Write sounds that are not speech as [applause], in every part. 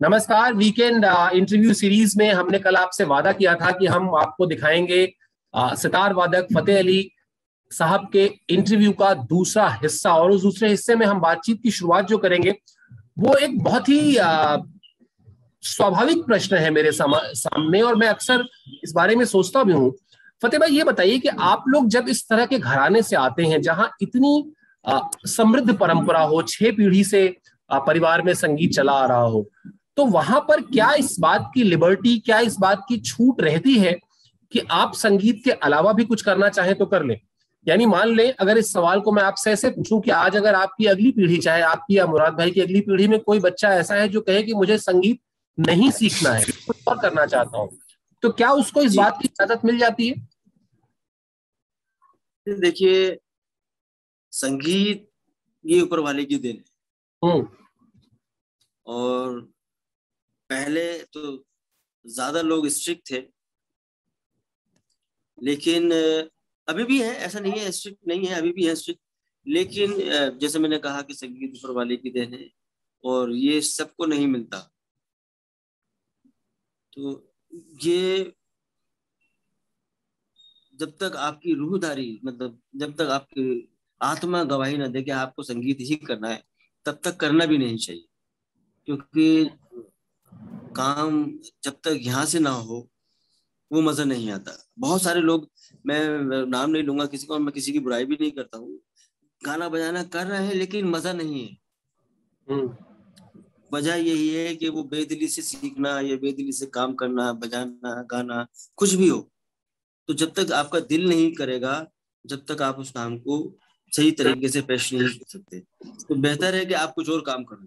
नमस्कार weekend interview series में हमने कल आपसे वादा किया था कि हम आपको दिखाएँगे सितार वादक फतेह अली साहब के इंटरव्यू का दूसरा हिस्सा और उस दूसरे हिस्से में हम बातचीत की शुरुआत जो करेंगे, वो एक बहुत ही स्वाभाविक प्रश्न है मेरे सामने और मैं अक्सर इस बारे में सोचता भी हूँ। फतेह भाई, ये बताइए कि आप लोग जब इस तरह के घराने से आते हैं, जहाँ इतनी समृद्ध परंपरा हो, छह पीढ़ी से परिवार में संगीत चला आ रहा हो तो वहाँ पर क्या इस बात की लिबर्टी क्या इस बात की छूट रहती है कि आप संगीत के अलावा भी कुछ करना चाहें तो कर लें। यानी मान लें अगर इस सवाल को मैं आपसे ऐसे पूछूँ कि आज अगर आपकी अगली पीढ़ी चाहे आपकी या मुराद भाई की अगली पीढ़ी में कोई बच्चा ऐसा है जो कहे कि मुझे संगीत नहीं सीखना है कुछ और करना चाहता हूँ तो क्या उसको इस बात की इजाज़त मिल जाती है? देखिए संगीत ये ऊपर वाले की देन है। हम्म। और पहले तो ज़्यादा लोग स्ट्रिक्ट थे, लेकिन अभी भी है, ऐसा नहीं है स्ट्रिक्ट नहीं है, अभी भी है स्ट्रिक्ट लेकिन जैसे मैंने कहा कि संगीत ऊपर वाले की देन है, और ये सबको नहीं मिलता। तो ये जब तक आपकी रूहदारी मतलब जब तक आपकी आत्मा गवाही ना दे कि आपको संगीत ही करना है, तब तक करना भी नहीं चाहिए, क्योंकि काम जब तक यहाँ से ना हो वो मज़ा नहीं आता। बहुत सारे लोग मैं नाम नहीं लूँगा किसी को मैं किसी की बुराई भी नहीं करता हूँ। गाना बजाना कर रहे हैं लेकिन मज़ा नहीं है। हम्म। वजह यही है कि वो बेदिली से सीखना या बेदिली से काम करना बजाना गाना कुछ भी हो तो जब तक आपका दिल नहीं करेगा जब तक आप उस काम को सही तरीके से पेश नहीं कर सकते। तो बेहतर है कि आप कुछ और काम करें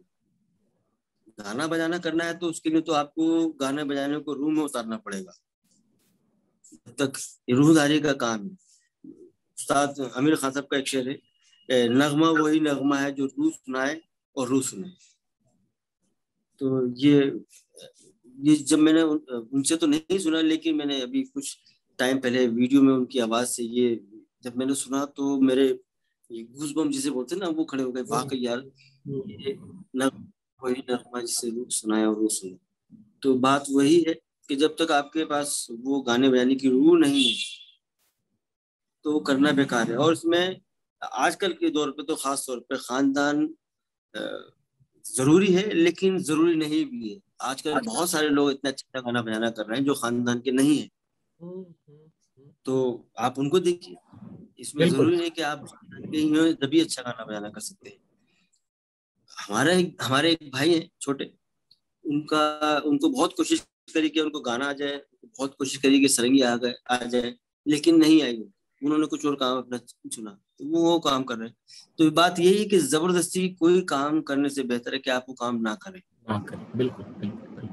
गाना बजाना करना है तो उसके लिए तो आपको गाने बजाने को रूम में उतारना पड़ेगा। तक रूहदारी का काम है। उस्ताद अमीर खान साहब का एक शेर है नगमा वही नगमा है जो रूह सुनाए और रूह सुनाए तो ये ये जब मैंने उनसे तो नहीं सुना लेकिन मैंने अभी कुछ टाइम पहले वीडियो में उनकी आवाज़ से ये जब मैंने सुना तो मेरे ये घूसबम जिसे बोलते ना वो खड़े हो गए वाकई यार वही नगमा जिसे सुनाया और वो सुना। तो बात वही है कि जब तक आपके पास वो गाने बजाने की रूह नहीं है तो करना बेकार है। और इसमें आजकल के दौर पे तो खास तौर पे खानदान ज़रूरी है लेकिन ज़रूरी नहीं भी है। आजकल अच्छा। बहुत सारे लोग इतना अच्छा गाना बजाना कर रहे हैं जो खानदान के नहीं है। तो आप उनको देखिए। इसमें ज़रूरी है कि आप खानदान के ही हो तभी अच्छा गाना बजाना कर सकते हैं। हमारे हमारे एक भाई हैं छोटे। उनका उनको बहुत कोशिश करी कि उनको गाना आ जाए बहुत कोशिश करी कि सरंगी आ गए आ जाए लेकिन नहीं आई उन्होंने कुछ और काम अपना चुना। तो वो वो काम कर रहे हैं। तो बात यही है कि ज़बरदस्ती कोई काम करने से बेहतर है कि आप वो काम ना करें। ना करें। बिल्कुल बिल्कुल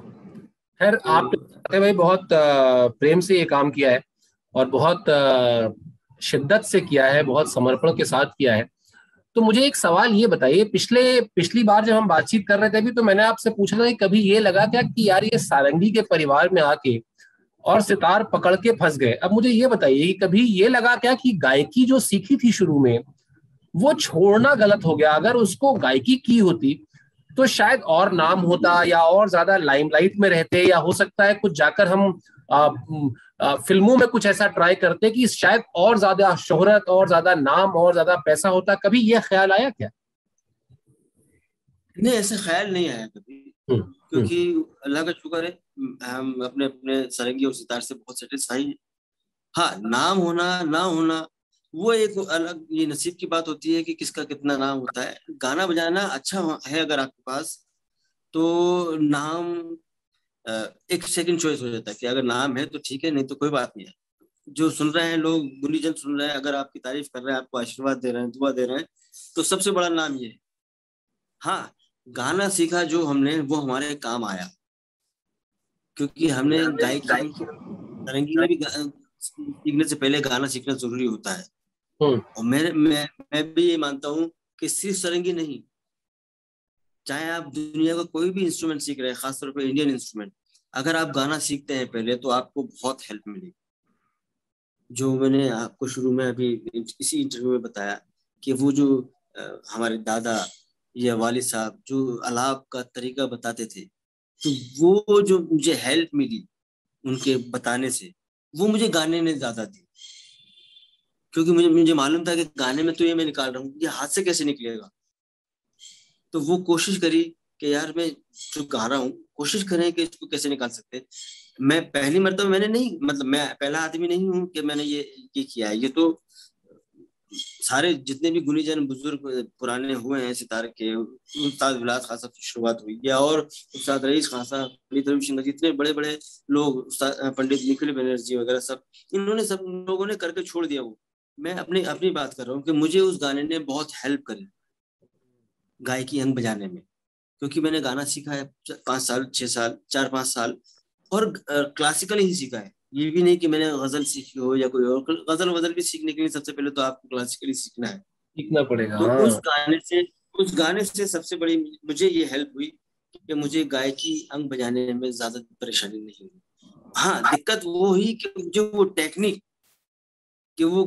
खैर आप भाई बहुत प्रेम से ये काम किया है और बहुत शिद्दत से किया है बहुत समर्पण के साथ किया है। तो मुझे एक सवाल ये बताइए, पिछले, पिछली बार जब हम बातचीत कर रहे थे अभी तो मैंने आपसे पूछा था कि कभी ये लगा क्या कि यार ये सारंगी के परिवार में आके और सितार पकड़ के फंस गए? अब मुझे ये बताइए कि कभी ये लगा क्या कि गायकी जो सीखी थी शुरू में, वो छोड़ना गलत हो गया? अगर उसको गायकी की होती तो शायद और नाम होता या और ज़्यादा लाइमलाइट में रहते या हो सकता है कुछ जाकर हम फ़िल्मों में कुछ ऐसा ट्राई करते कि शायद और ज़्यादा शोहरत और ज़्यादा नाम और ज़्यादा पैसा होता। कभी ये ख्याल आया क्या? नहीं ऐसा ख्याल नहीं आया कभी। हम्म, क्योंकि हम्म। अल्लाह का शुक्र है हम अपने अपने सरंगी और सितार से बहुत सेटिस्फाई हैं। हाँ नाम होना ना होना वो एक अलग ये नसीब की बात होती है कि किसका कितना नाम होता है। गाना बजाना अच्छा है अगर आपके पास। तो नाम एक सेकंड चॉइस हो जाता है कि अगर नाम है तो ठीक है नहीं तो कोई बात नहीं है। जो सुन रहे हैं लोग गुनीजन सुन रहे हैं अगर आपकी तारीफ़ कर रहे हैं आपको आशीर्वाद दे रहे हैं दुआ दे रहे हैं तो सबसे बड़ा नाम ये है। हाँ गाना सीखा जो हमने वो हमारे काम आया। क्योंकि हमने गायक तरंगी में भी सीखने से पहले गाना सीखना ज़रूरी होता है। हम्म। और मेरे मैं मैं भी ये मानता हूँ कि सिर्फ़ सरंगी नहीं चाहे आप दुनिया का कोई भी इंस्ट्रूमेंट सीख रहे हैं, खासतौर पर इंडियन इंस्ट्रूमेंट अगर आप गाना सीखते हैं पहले तो आपको बहुत हेल्प मिलेगी। जो मैंने आपको शुरू में अभी इसी इंटरव्यू में बताया कि वो जो हमारे दादा या वालिद साहब जो अलाप का तरीका बताते थे तो वो जो मुझे हेल्प मिली उनके बताने से, वो मुझे गाने ने ज़्यादा दी। क्योंकि मुझे मुझे मालूम था कि गाने में तो ये मैं निकाल रहा हूँ ये हाथ से कैसे निकलेगा। तो वो कोशिश करी कि यार मैं जो गा रहा हूँ, कोशिश करें कि इसको कैसे निकाल सकते मैं पहली मरतबा मैंने नहीं मतलब मैं पहला आदमी नहीं हूँ कि मैंने ये ये किया है। ये तो सारे जितने भी गुनीजन बुज़ुर्ग पुराने हुए हैं, सितारे के, उस्ताद विलास खान साहब की शुरुआत हुई है और उस्ताद रईस खान साहब पंडित रवि जितने बड़े बड़े लोग पंडित निखिल बनर्जी वगैरह सब, इन्होंने सब लोगों ने करके छोड़ दिया वो। मैं अपनी अपनी बात कर रहा हूँ कि मुझे उस गाने ने बहुत हेल्प करी। गायकी अंग बजाने में। क्योंकि मैंने गाना सीखा है पाँच साल छह साल चार पाँच साल और क्लासिकल ही सीखा है। ये भी नहीं कि मैंने गज़ल सीखी हो या कोई और गज़ल वजल भी सीखने के लिए सबसे पहले तो आपको क्लासिकली सीखना है। सीखना पड़ेगा तो हाँ। उस गाने से उस गाने से सबसे बड़ी मुझे ये हेल्प हुई कि मुझे गायकी अंग बजाने में ज़्यादा परेशानी नहीं हुई। हाँ दिक्कत वो हुई कि जो वो टेक्निक कि वो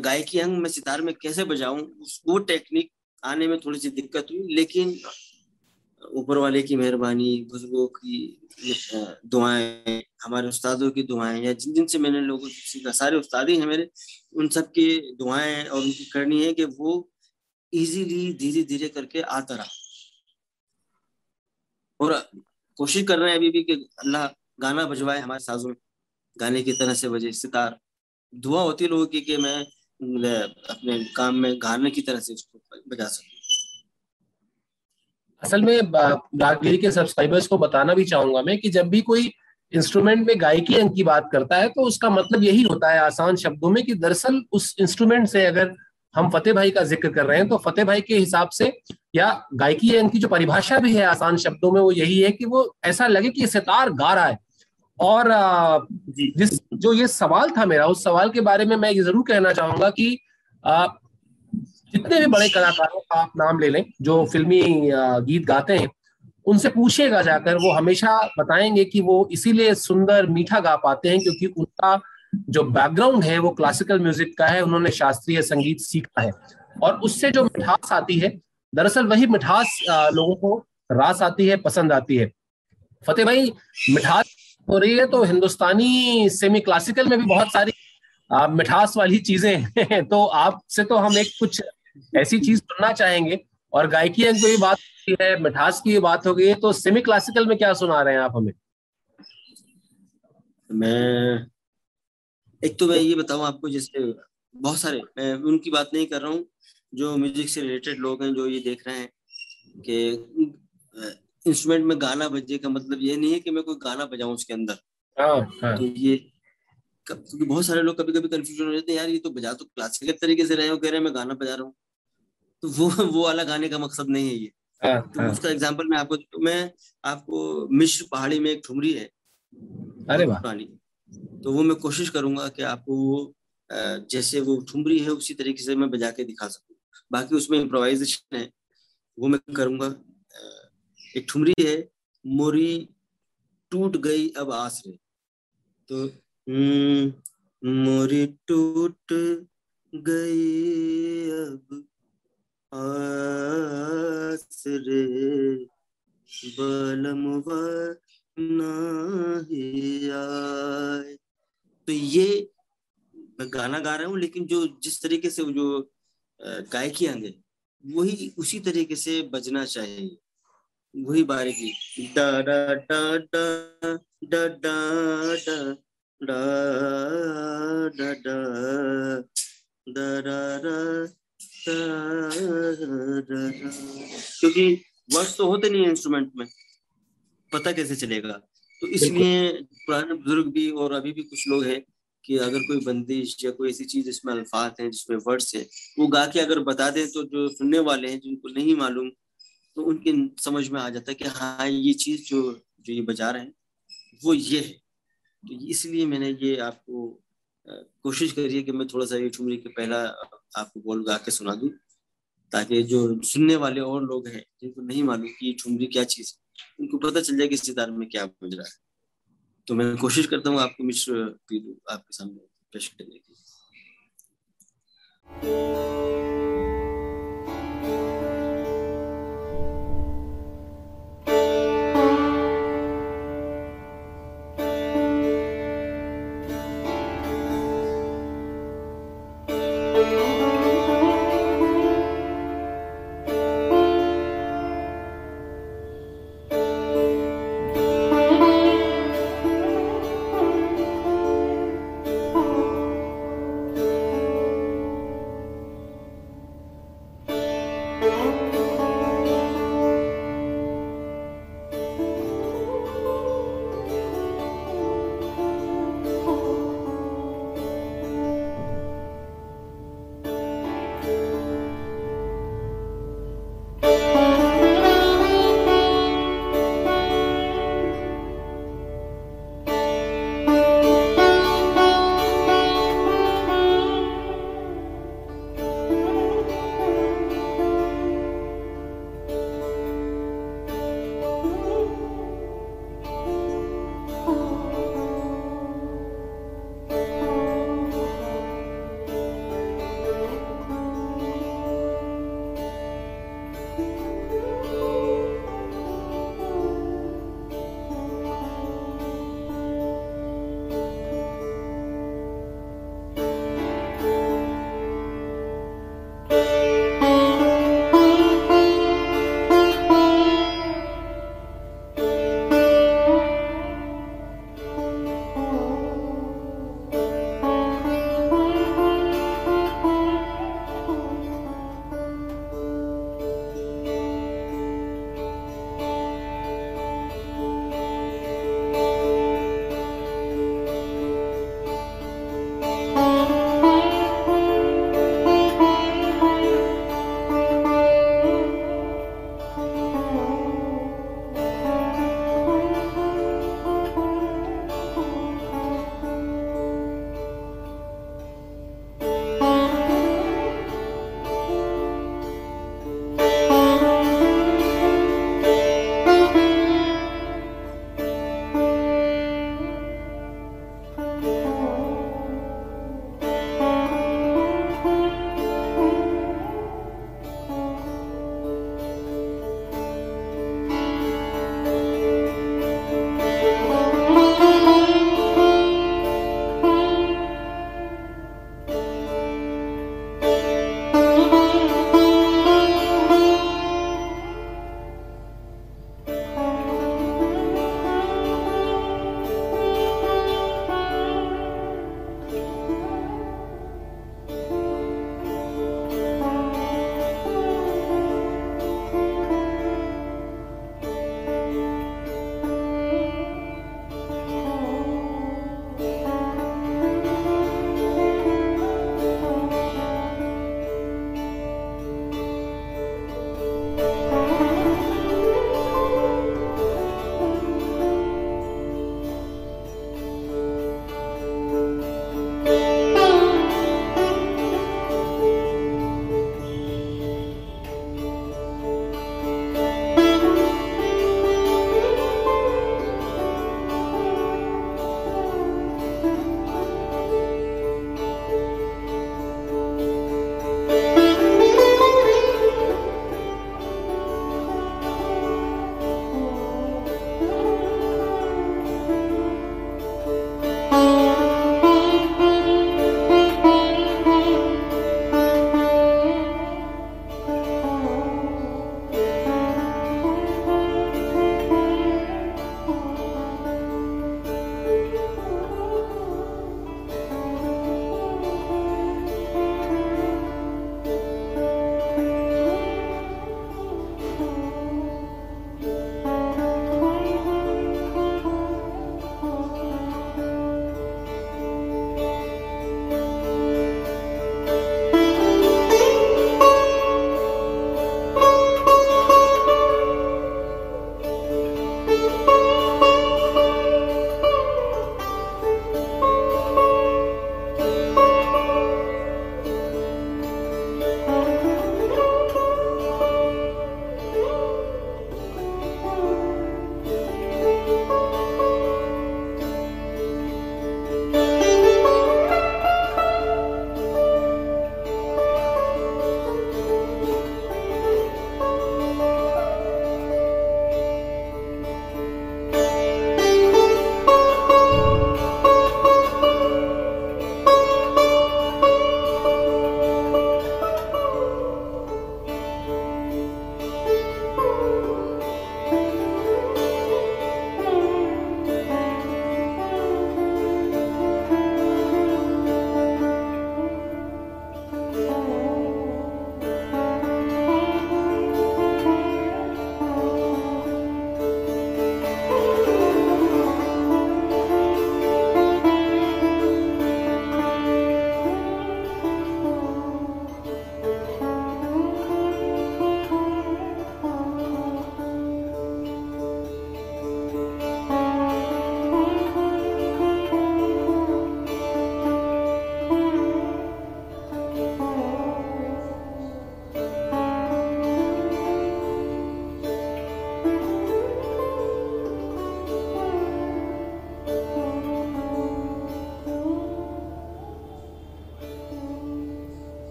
गायकी अंग में सितार में कैसे बजाऊं वो टेक्निक आने में थोड़ी सी दिक्कत हुई, लेकिन ऊपर वाले की मेहरबानी, बुज़ुर्गों की दुआएँ, हमारे उस्तादों की दुआएँ, या जिन जिन से मैंने लोगों से सीखा, सारे उस्ताद ही हैं मेरे, उन सब की दुआएँ और उनकी करनी है कि वो इजीली धीरे धीरे करके आता रहा। और कोशिश कर रहे हैं अभी भी कि अल्लाह गाना बजवाए हमारे साजों में, गाने की तरह से बजे, सितार। दुआ होती लोगों की कि मैं अपने काम में गाने की तरह से उसको बजा सकूँ। असल में रागगिरी के सब्सक्राइबर्स को बताना भी चाहूँगा मैं कि जब भी कोई इंस्ट्रूमेंट में गायकी अंक की बात करता है तो उसका मतलब यही होता है आसान शब्दों में कि दरअसल उस इंस्ट्रूमेंट से अगर हम फतेह भाई का ज़िक्र कर रहे हैं तो फतेह भाई के हिसाब से या गायकी अंक की जो परिभाषा भी है आसान शब्दों में, वो यही है कि वो ऐसा लगे कि सितार गा रहा है। और जिस जो ये सवाल था मेरा उस सवाल के बारे में मैं ये ज़रूर कहना चाहूँगा कि जितने भी बड़े कलाकारों का आप नाम ले लें जो फिल्मी गीत गाते हैं उनसे पूछेगा जाकर वो हमेशा बताएँगे कि वो इसीलिए सुंदर मीठा गा पाते हैं क्योंकि उनका जो बैकग्राउंड है वो क्लासिकल म्यूज़िक का है उन्होंने शास्त्रीय संगीत सीखा है। और उससे जो मिठास आती है दरअसल वही मिठास लोगों को रास आती है पसंद आती है। फतेह भाई मिठास हो रही है तो हिंदुस्तानी सेमी क्लासिकल में भी बहुत सारी आ, मिठास वाली चीज़ें हैं। [laughs] तो आपसे तो हम एक कुछ ऐसी चीज़ सुनना चाहेंगे और गायकी अंक की बात है मिठास की बात हो गई तो सेमी क्लासिकल में क्या सुना रहे हैं आप हमें? मैं एक तो मैं ये बताऊँ आपको जैसे बहुत सारे मैं उनकी बात नहीं कर रहा हूँ जो म्यूज़िक से रिलेटेड लोग हैं जो ये देख रहे हैं कि इंस्ट्रूमेंट में गाना बजे का मतलब ये नहीं है कि मैं कोई गाना बजाऊं उसके अंदर। हाँ, हाँ. तो ये क्योंकि बहुत सारे लोग कभी कभी कंफ्यूजन हो जाते हैं यार ये तो बजा तो क्लासिकल तरीके से रहे हो कह रहे हैं मैं गाना बजा रहा हूँ। तो वो वो वाला गाने का मकसद नहीं है ये। हाँ, तो हाँ. उसका एग्ज़ाम्पल मैं आपको तो मैं आपको मिश्र पहाड़ी में एक ठुमरी है। अरे पुरानी। तो वो मैं कोशिश करूँगा कि आपको वो जैसे वो ठुमरी है उसी तरीके से मैं बजा के दिखा सकूँ। बाकी उसमें इम्प्रोवाइजेशन है वो मैं करूँगा। एक ठुमरी है मोरी टूट गई अब आसरे। तो हम्म, मोरी टूट गई अब आसरे। बलम आए। तो ये मैं गाना गा रहा हूँ लेकिन जो जिस तरीके से वो जो गायकी आगे वही उसी तरीके से बजना चाहिए। वही बारीकी डा डा डा डा डा डा डा डा डा डा क्योंकि वर्ड्स तो होते नहीं है इंस्ट्रूमेंट में पता कैसे चलेगा तो इसलिए पुराने बुज़ुर्ग भी और अभी भी कुछ लोग हैं कि अगर कोई बंदिश या कोई ऐसी चीज़ जिसमें अल्फात हैं जिसमें वर्ड्स है वो गा के अगर बता दें तो जो सुनने वाले हैं जिनको नहीं मालूम तो उनके समझ में आ जाता है कि हाँ ये चीज़ जो जो ये बजा रहे हैं, वो ये है। तो इसलिए मैंने ये आपको कोशिश करी है कि मैं थोड़ा सा ये ठुमरी के पहला आपको बोल गा के सुना दूँ, ताकि जो सुनने वाले और लोग हैं, जिनको नहीं मालूम कि ठुमरी क्या चीज़ है, उनको पता चल जाए कि सितार में क्या बज रहा है। तो मैं कोशिश करता हूँ आपको मिश्र आपके सामने पेश करने की।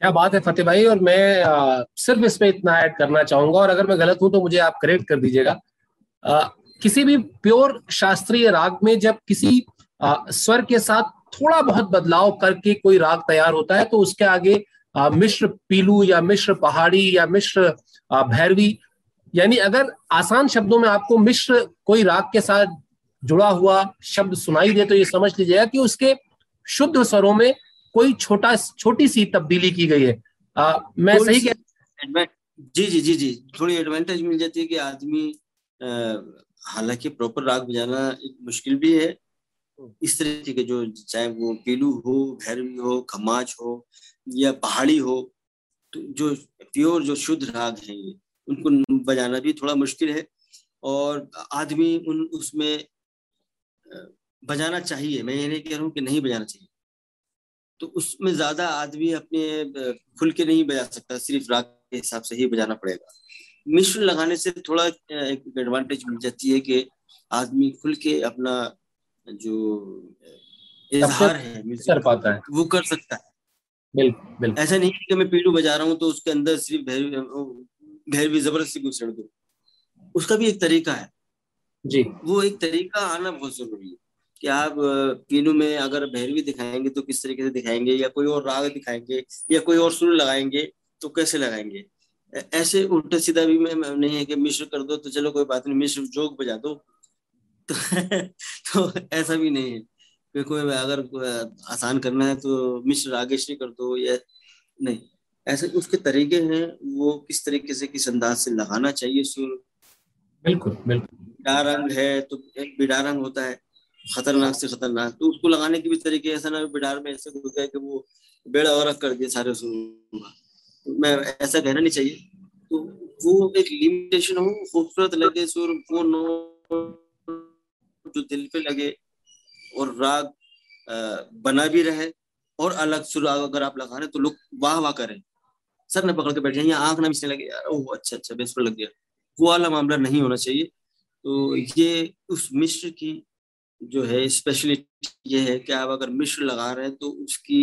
क्या बात है फतेह भाई? और मैं सिर्फ़ इसमें इतना ऐड करना चाहूँगा और अगर मैं गलत हूँ तो मुझे आप करेक्ट कर दीजिएगा। किसी भी प्योर शास्त्रीय राग में जब किसी आ, स्वर के साथ थोड़ा बहुत बदलाव करके कोई राग तैयार होता है तो उसके आगे आ, मिश्र पीलू या मिश्र पहाड़ी या मिश्र भैरवी यानी अगर आसान शब्दों में आपको मिश्र कोई राग के साथ जुड़ा हुआ शब्द सुनाई दे तो ये समझ लीजिएगा कि उसके शुद्ध स्वरों में कोई छोटा छोटी सी तब्दीली की गई है। आ, मैं सही कह जी जी जी जी। थोड़ी एडवांटेज मिल जाती है कि आदमी हालाँकि प्रॉपर राग बजाना एक मुश्किल भी है। इस तरीके के जो चाहे वो पीलू हो भैरवी हो खमाज हो या पहाड़ी हो तो जो प्योर जो शुद्ध राग है ये उनको बजाना भी थोड़ा मुश्किल है। और आदमी उन उसमें बजाना चाहिए। मैं ये नहीं कह रहा हूँ कि नहीं बजाना चाहिए। तो उसमें ज़्यादा आदमी अपने खुल के नहीं बजा सकता सिर्फ़ राग के हिसाब से ही बजाना पड़ेगा। मिश्र लगाने से थोड़ा एक एडवांटेज मिल जाती है कि आदमी खुल के अपना जो इजहार है कर पाता है। वो कर सकता है। बिल्कुल बिल्कुल। ऐसा नहीं कि मैं पीटू बजा रहा हूँ तो उसके अंदर सिर्फ़ भैरवी ज़बरदस्ती घुसड़ दो। उसका भी एक तरीका है। जी। वो एक तरीका आना बहुत ज़रूरी है। कि आप पीनू में अगर भैरवी दिखाएँगे तो किस तरीके से दिखाएँगे या कोई और राग दिखाएँगे या कोई और सुर लगाएँगे तो कैसे लगाएँगे? ऐसे उल्टा सीधा भी में नहीं है कि मिश्र कर दो तो चलो कोई बात नहीं मिश्र जोक बजा दो। [laughs] तो, तो ऐसा भी नहीं है। कि कोई अगर आसान करना है तो मिश्र रागेश्वरी कर दो या नहीं। ऐसे उसके तरीके हैं वो किस तरीके से किस अंदाज से लगाना चाहिए सुर? बिल्कुल बिल्कुल। बिडा रंग है तो एक बिडा रंग होता है। खतरनाक से खतरनाक। तो उसको लगाने के भी तरीके ऐसा ना बिडार में ऐसे होता है कि वो बेड़ा और कर दिया सारे तो मैं ऐसा कहना नहीं चाहिए। तो वो एक लिमिटेशन हो, खूबसूरत लगे, सुर, वो नो, जो दिल पे लगे और राग बना भी रहे और अलग सुर अगर आप लगा रहे तो लोग वाह वाह करें। सर ने पकड़ के बैठे या आँख ना मिचने लगे, यार, ओह अच्छा अच्छा बेस पर लग गया। वो वाला मामला नहीं होना चाहिए। तो ये उस मिश्र की जो है स्पेशलिटी ये है कि आप अगर मिश्र लगा रहे हैं तो उसकी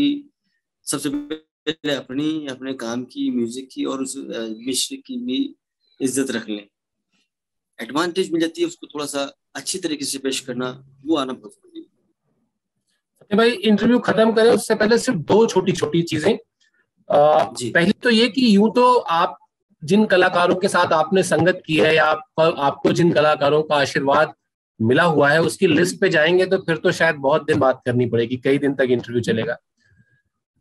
सबसे पहले अपनी अपने काम की म्यूज़िक की और उस मिश्र की भी इज़्ज़त रख लें। एडवांटेज मिल जाती है उसको थोड़ा सा अच्छी तरीके से पेश करना वो आना बहुत ज़रूरी है। भाई इंटरव्यू खत्म करें उससे पहले सिर्फ़ दो छोटी छोटी चीज़ें पहली तो ये कि यूँ तो आप जिन कलाकारों के साथ आपने संगत की है या आप, आपको जिन कलाकारों का आशीर्वाद मिला हुआ है उसकी लिस्ट पे जाएँगे तो फिर तो शायद बहुत दिन बात करनी पड़ेगी कई दिन तक इंटरव्यू चलेगा।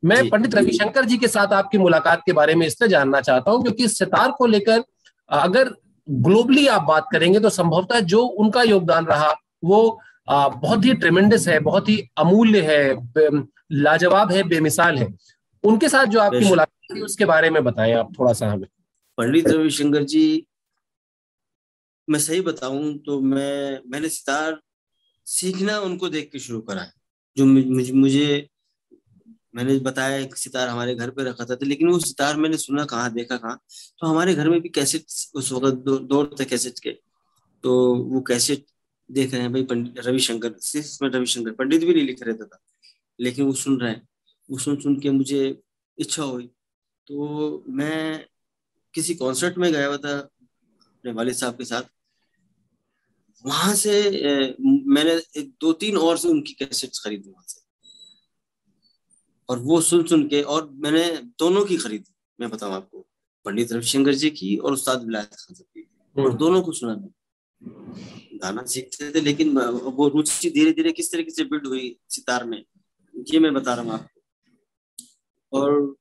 मैं पंडित रविशंकर जी के साथ आपकी मुलाकात के बारे में इसलिए जानना चाहता हूँ क्योंकि सितार को लेकर अगर ग्लोबली आप बात करेंगे तो संभवतः जो उनका योगदान रहा वो बहुत ही ट्रिमेंडस है बहुत ही अमूल्य है लाजवाब है बेमिसाल है। उनके साथ जो आपकी मुलाकात थी उसके बारे में बताएँ आप थोड़ा सा हमें। पंडित रविशंकर जी मैं सही बताऊँ तो मैं मैंने सितार सीखना उनको देख के शुरू करा है। जो मुझे मुझे मैंने बताया एक सितार हमारे घर पे रखा था लेकिन वो सितार मैंने सुना कहाँ देखा कहाँ? तो हमारे घर में भी कैसेट उस वक्त दो, थे कैसेट के। तो वो कैसेट देख रहे हैं भाई पंडित रविशंकर में रविशंकर पंडित भी नहीं लिख रहे था लेकिन वो सुन रहे हैं। वो सुन सुन के मुझे इच्छा हुई। तो मैं किसी कॉन्सर्ट में गया हुआ था अपने वालिद साहब के साथ। वहाँ से मैंने एक दो तीन और से उनकी कैसेट्स खरीदी वहाँ से। और वो सुन सुन के और मैंने दोनों की खरीदी मैं बताऊँ आपको। पंडित रविशंकर जी की और उस्ताद विलायत खान साहब की। और हम्म। दोनों को सुना मैं गाना सीखते थे लेकिन वो रुचि धीरे धीरे किस तरीके से बिल्ड हुई सितार में ये मैं बता रहा हूँ आपको। और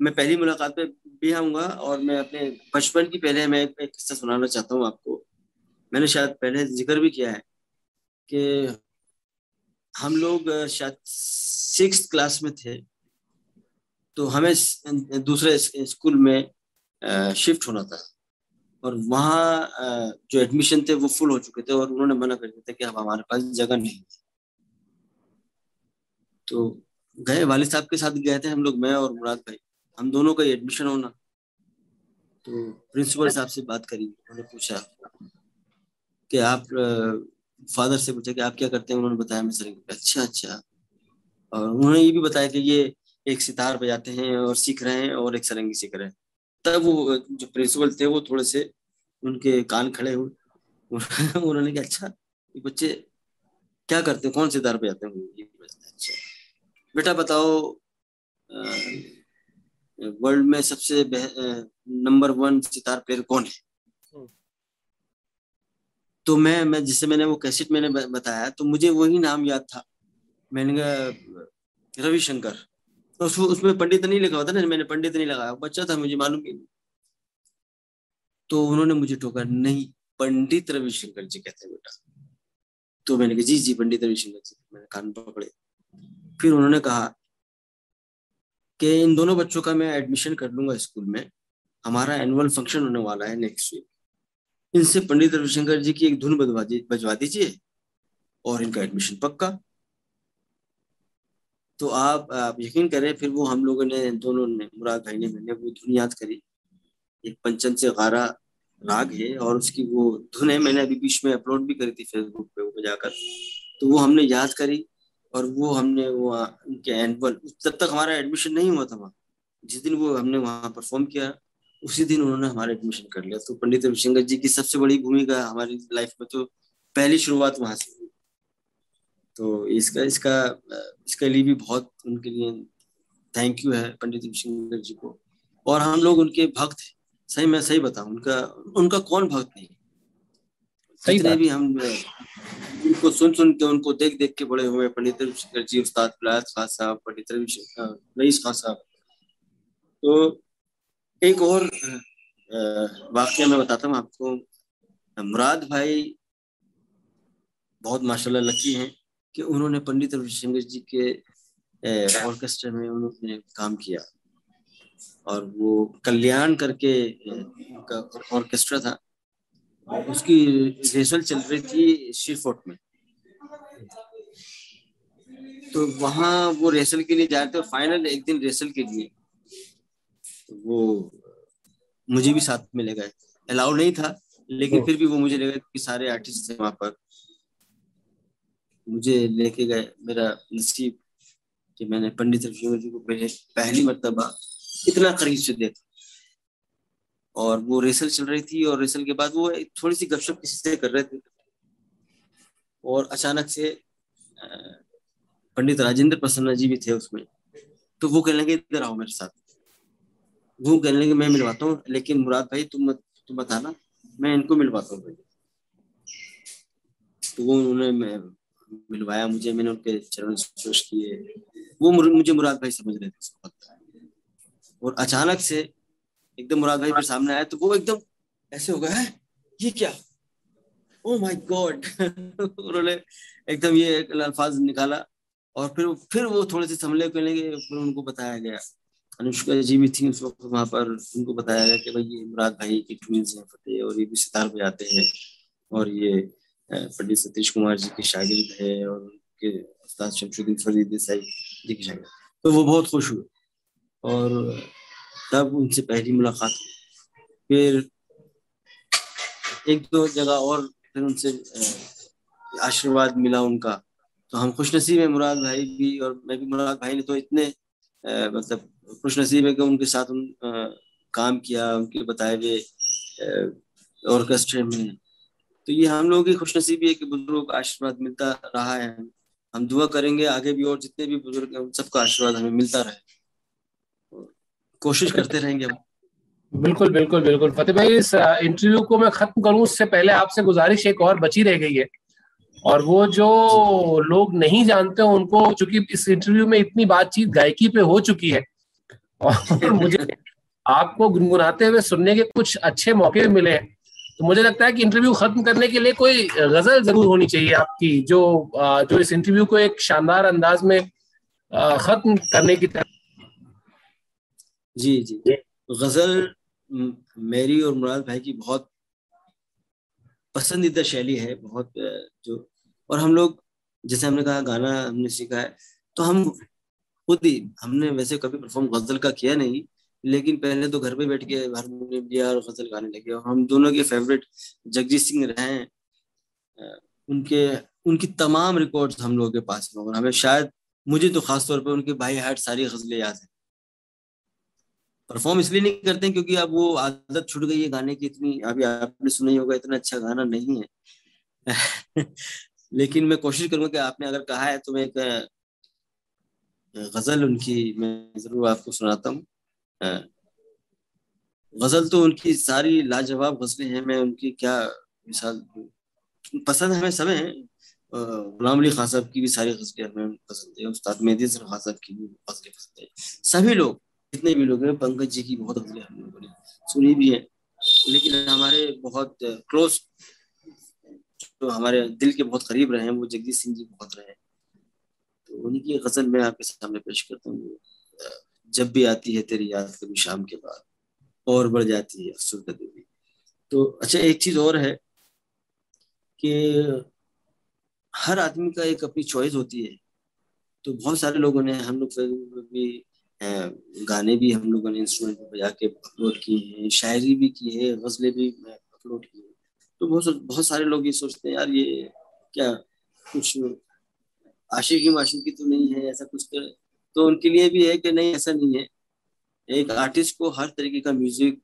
मैं पहली मुलाकात पे भी आऊँगा और मैं अपने बचपन की पहले मैं एक किस्सा सुनाना चाहता हूँ आपको। मैंने शायद पहले ज़िक्र भी किया है कि हम लोग शायद सिक्स क्लास में थे तो हमें दूसरे स्कूल में शिफ्ट होना था। और वहाँ जो एडमिशन थे वो फुल हो चुके थे और उन्होंने मना कर दिया था कि अब हमारे पास जगह नहीं है। तो गए वालिद साहब के साथ गए थे हम लोग मैं और मुराद भाई। हम दोनों का एडमिशन होना। तो प्रिंसिपल साहब से बात करी उन्होंने पूछा कि आप फादर से पूछा कि आप क्या करते हैं? उन्होंने बताया मैं। सर अच्छा अच्छा। और उन्होंने ये भी बताया कि ये एक सितार बजाते हैं और सीख रहे हैं और एक सरंगी सीख रहे हैं। तब वो, जो प्रिंसिपल थे वो थोड़े से उनके कान खड़े हुए। [laughs] उन्होंने कहा अच्छा ये बच्चे क्या करते हैं? कौन से सितार बजाते हैं? ये अच्छा बेटा बताओ वर्ल्ड में सबसे नंबर वन सितार प्लेयर कौन है। तो मैं मैं जिससे मैंने वो कैसेट मैंने बताया तो मुझे वही नाम याद था। मैंने कहा रविशंकर। तो उस, उसमें पंडित नहीं लिखा होता ना मैंने पंडित नहीं लगाया बच्चा था मुझे मालूम ही नहीं। तो उन्होंने मुझे टोका नहीं पंडित रविशंकर जी कहते हैं बेटा। तो मैंने कहा जी जी पंडित रविशंकर जी। मैंने कान पकड़े। फिर उन्होंने कहा कि इन दोनों बच्चों का मैं एडमिशन कर लूँगा स्कूल में। हमारा एनुअल फ़ंक्शन होने वाला है नेक्स्ट वीक इनसे पंडित रविशंकर जी की एक धुन बजवा दीजिए, और इनका एडमिशन पक्का। तो आप आप यकीन करें, फिर वो हम लोगों ने, दोनों ने, मुराद भाई ने, मैंने वो धुन याद करी। एक पंचन से गारा राग है, और उसकी वो धुन है, मैंने अभी बीच में अपलोड भी करी थी फेसबुक पे, वो बजाकर। तो वो हमने याद करी, और वो हमने, वो उनके एनुअल तब तक हमारा एडमिशन नहीं हुआ था वहाँ, जिस दिन वो हमने वहाँ परफॉर्म किया उसी दिन उन्होंने हमारा एडमिशन कर लिया। तो पंडित रविशंकर जी की सबसे बड़ी भूमिका हमारी लाइफ में तो पहली शुरुआत वहाँ से हुई। तो इसका इसका इसके लिए भी बहुत उनके लिए थैंक यू है पंडित रविशंकर जी को। और हम लोग उनके भक्त सही मैं सही बताऊँ उनका उनका कौन भक्त नहीं जितने भी हम उनको सुन सुन के उनको देख देख के बड़े हुए पंडित रविशंकर जी उस्ताद प्रयास खान साहब पंडित रविशंकर रईस खान साहब। तो एक और वाक्य मैं बताता हूँ आपको। मुराद भाई बहुत माशाल्लाह लकी हैं कि उन्होंने पंडित रविशंकर जी के ऑर्केस्ट्रा में उन्होंने काम किया। और वो कल्याण करके ऑर्केस्ट्रा था। उसकी रिहर्सल चल रही थी श्रीफोर्ट में। तो वहाँ वो रिहर्सल के लिए जा रहे थे फाइनल एक दिन रिहर्सल के लिए वो मुझे भी साथ में ले गए। अलाउ नहीं था लेकिन फिर भी वो मुझे ले गए कि सारे आर्टिस्ट थे वहाँ पर। मुझे लेके गए मेरा नसीब कि मैंने पंडित रविशंकर जी को पहले पहली मरतबा इतना करीब से देखा। और वो रेसल चल रही थी और रेसल के बाद वो थोड़ी सी गपशप किसी से कर रहे थे। और अचानक से पंडित राजेंद्र प्रसन्ना जी भी थे उसमें। तो वो कहने लगे इधर आओ मेरे साथ। वो कहने लगे मैं मिलवाता हूँ लेकिन मुराद भाई तुम तुम बताना मैं इनको मिलवाता हूँ भाई। तो वो उन्होंने मिलवाया मुझे मैंने उनके चरण स्पर्श किए। वो मुझे मुराद भाई समझ रहे थे और अचानक से एकदम मुराद भाई फिर सामने आया तो वो एकदम ऐसे हो गया है ये क्या? ओ माय गॉड उन्होंने एकदम ये अल्फाज निकाला और फिर फिर वो थोड़े से संभले कहने के फिर उनको बताया गया। अनुष्का जी भी थी उस वक्त वहाँ पर उनको बताया गया कि भाई ये मुराद भाई की ट्विंस हैं, फतेह, और ये भी सितार बजाते हैं। और ये पंडित सतीश कुमार जी के शागिर्द है, और उनके उस्ताद शमशुद्दीन फरीद देसाई जी के शागिर्द। तो वो बहुत खुश हुए। और तब उनसे पहली मुलाकात हुई। फिर एक दो जगह और फिर उनसे आशीर्वाद मिला उनका। तो हम खुश नसीब है मुराद भाई भी, और मैं भी मुराद भाई ने तो इतने मतलब खुश नसीब है कि उनके साथ उन आ, काम किया उनके बताए हुए ऑर्केस्ट्रे में। तो ये हम लोगों की खुश नसीबी है कि बुज़ुर्गों का आशीर्वाद मिलता रहा है। हम दुआ करेंगे आगे भी और जितने भी बुज़ुर्ग हैं उन सबका आशीर्वाद हमें मिलता रहे। कोशिश करते रहेंगे हम। बिल्कुल बिल्कुल बिल्कुल। फतेह भाई इस इंटरव्यू को मैं खत्म करूँ उससे पहले आपसे गुजारिश एक और बची रह गई है। और वो जो लोग नहीं जानते उनको चूँकि इस इंटरव्यू में इतनी बातचीत गायकी पे हो चुकी है और मुझे आपको गुनगुनाते हुए सुनने के कुछ अच्छे मौके मिले तो मुझे लगता है कि इंटरव्यू खत्म करने के लिए कोई गज़ल ज़रूर होनी चाहिए आपकी, जो जो इस इंटरव्यू को एक शानदार अंदाज में खत्म करने की तरह जी जी। गज़ल मेरी और मुराद भाई की बहुत पसंदीदा शैली है, बहुत जो, और हम लोग, जैसे हमने कहा, गाना हमने सीखा है तो हम खुद ही, हमने वैसे कभी परफॉर्म गज़ल का किया नहीं, लेकिन पहले तो घर पे बैठ के हारमोनियम लिया और गज़ल गाने लगे और हम दोनों के फेवरेट जगजीत सिंह रहे हैं उनके, उनकी तमाम रिकॉर्ड्स हम लोगों के पास में और हमें शायद, मुझे तो खासतौर पर उनके भाई हाट सारी गजलें याद है। परफॉर्म इसलिए नहीं करते क्योंकि अब वो आदत छुट गई है गाने की इतनी, अभी आपने सुना ही होगा इतना अच्छा गाना नहीं है। [laughs] लेकिन मैं कोशिश करूँगा कि आपने अगर कहा है तो मैं एक गज़ल उनकी मैं ज़रूर आपको सुनाता हूँ। गज़ल तो उनकी सारी लाजवाब गजलें हैं, मैं उनकी क्या मिसाल पसंद हमें सब है। गुलाम अली खान साहब की भी सारी गजलें हमें पसंद है, उस्ताद मेहदी खान साहब की भी गजलें पसंद है। सभी लोग, जितने भी लोग हैं, पंकज जी की बहुत गजलें हम लोगों ने सुनी भी है। लेकिन हमारे बहुत क्लोज जो हमारे दिल के बहुत करीब रहे हैं, वो जगदीश सिंह जी बहुत रहे तो उन्हीं की गज़ल मैं आपके सामने पेश करता हूँ। जब भी आती है तेरी याद, कभी शाम के बाद, और बढ़ जाती है अफसर देवी तो अच्छा एक चीज़ और है कि हर आदमी का एक अपनी चॉइस होती है। तो बहुत सारे लोगों ने हम लोग भी गाने भी हम लोगों ने इंस्ट्रूमेंट पर बजा के अपलोड किए हैं, शायरी भी की है, गजलें भी अपलोड की है। तो बहुत बहुत सारे लोग ये सोचते हैं, यार ये क्या कुछ आशिकी माशिकी तो नहीं है ऐसा कुछ तो, तो उनके लिए भी है कि नहीं ऐसा नहीं है। एक आर्टिस्ट को हर तरीके का म्यूज़िक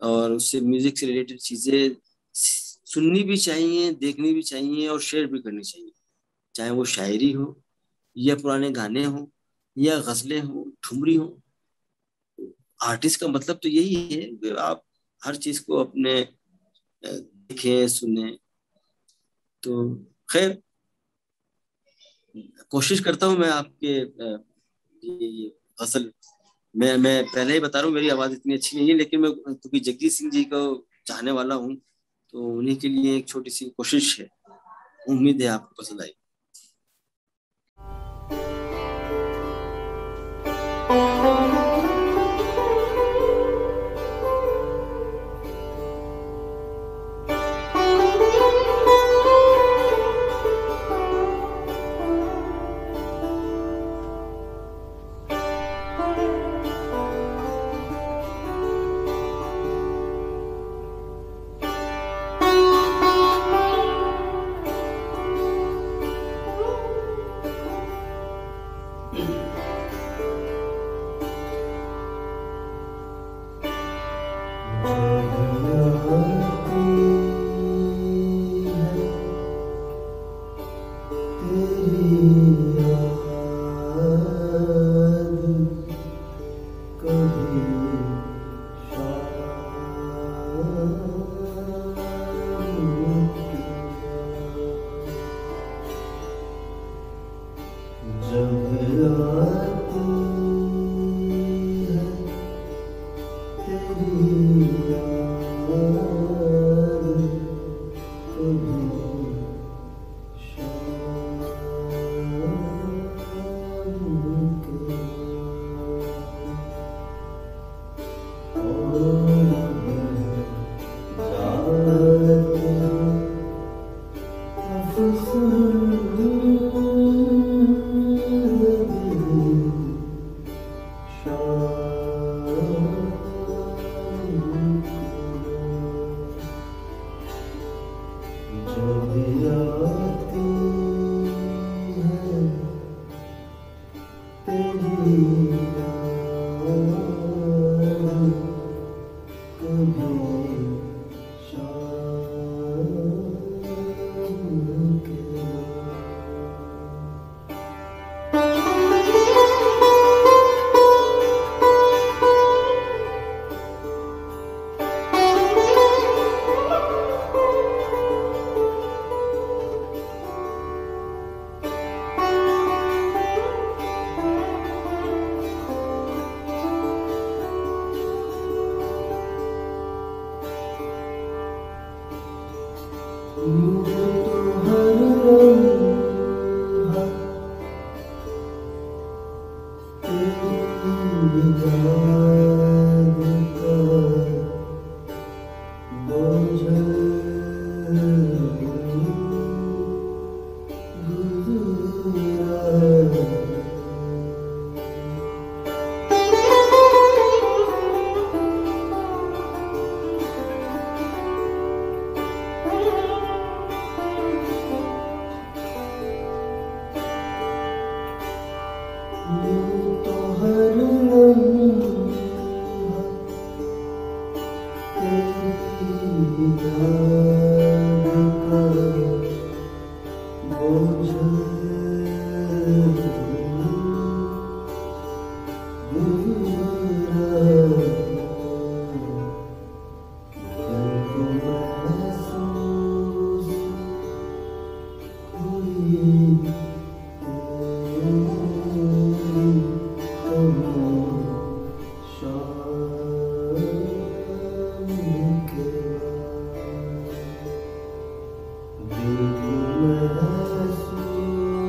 और उससे म्यूज़िक से रिलेटेड चीज़ें सुननी भी चाहिए देखनी भी चाहिए और शेयर भी करनी चाहिए। चाहे वो शायरी हो या पुराने गाने हो या गजलें हो ठुमरी हो। आर्टिस्ट का मतलब तो यही है कि आप हर चीज़ को अपने देखें सुने। तो खैर कोशिश करता हूँ मैं आपके ये असल, मैं मैं पहले ही बता रहा हूँ, मेरी आवाज़ इतनी अच्छी नहीं है, लेकिन मैं, क्योंकि जगदीश सिंह जी को चाहने वाला हूँ तो उन्हीं के लिए एक छोटी सी कोशिश है। उम्मीद है आपको पसंद आई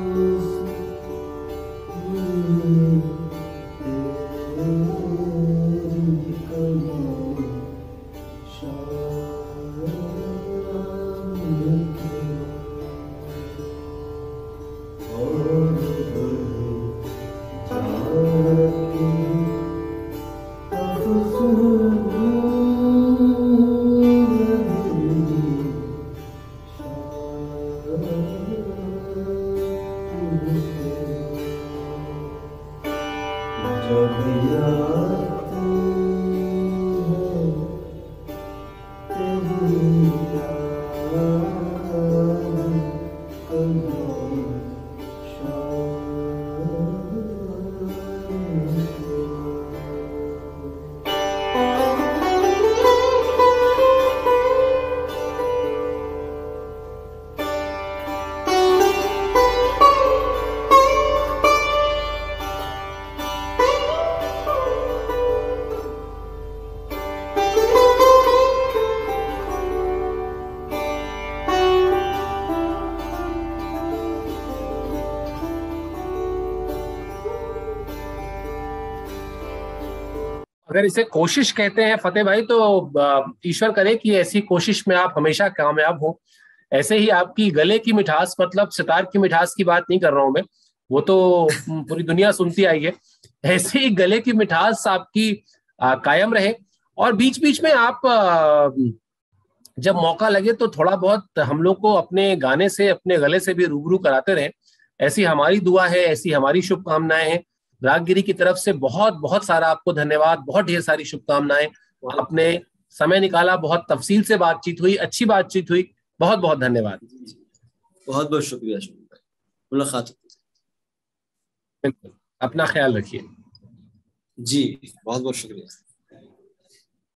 Ooh. अगर इसे कोशिश कहते हैं फतेह भाई तो ईश्वर करे कि ऐसी कोशिश में आप हमेशा कामयाब हो। ऐसे ही आपकी गले की मिठास मतलब सितार की मिठास की बात नहीं कर रहा हूँ मैं वो तो [laughs] पूरी दुनिया सुनती आई है। ऐसे ही गले की मिठास आपकी आ, कायम रहे और बीच बीच में आप आ, जब मौका लगे तो थोड़ा बहुत हम लोग को अपने गाने से अपने गले से भी रूबरू कराते रहे। ऐसी हमारी दुआ है ऐसी हमारी शुभकामनाएँ हैं। रागगिरी की तरफ़ से बहुत बहुत सारा आपको धन्यवाद बहुत ढेर सारी शुभकामनाएँ। आपने समय निकाला बहुत तफसील से बातचीत हुई अच्छी बातचीत हुई। बहुत बहुत धन्यवाद। बहुत बहुत शुक्रिया मुलाकात। अपना ख्याल रखिए। जी बहुत बहुत शुक्रिया।